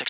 Texting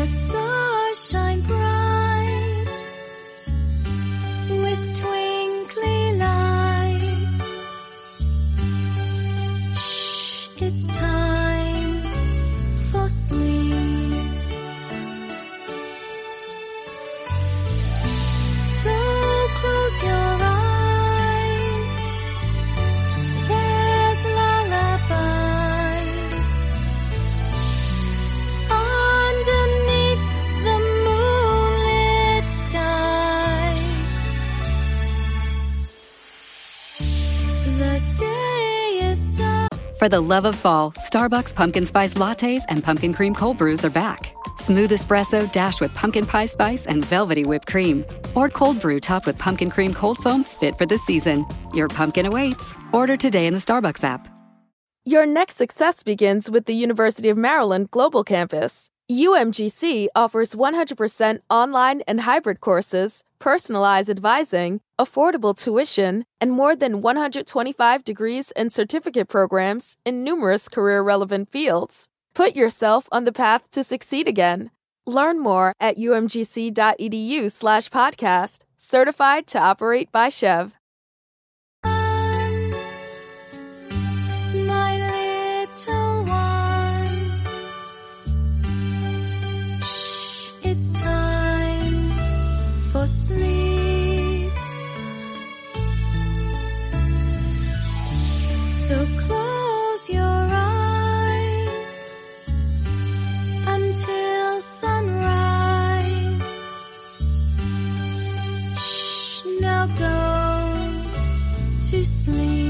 The stars shine bright with twinkly For the love of fall, Starbucks pumpkin spice lattes and pumpkin cream cold brews are back. Smooth espresso dashed with pumpkin pie spice and velvety whipped cream. Or cold brew topped with pumpkin cream cold foam fit for the season. Your pumpkin awaits. Order today in the Starbucks app. Your next success begins with the University of Maryland Global Campus. UMGC offers 100% online and hybrid courses, personalized advising, affordable tuition, and more than 125 degrees and certificate programs in numerous career relevant fields. Put yourself on the path to succeed again. Learn more at umgc.edu slash podcast, certified to operate by SCHEV. Sleep.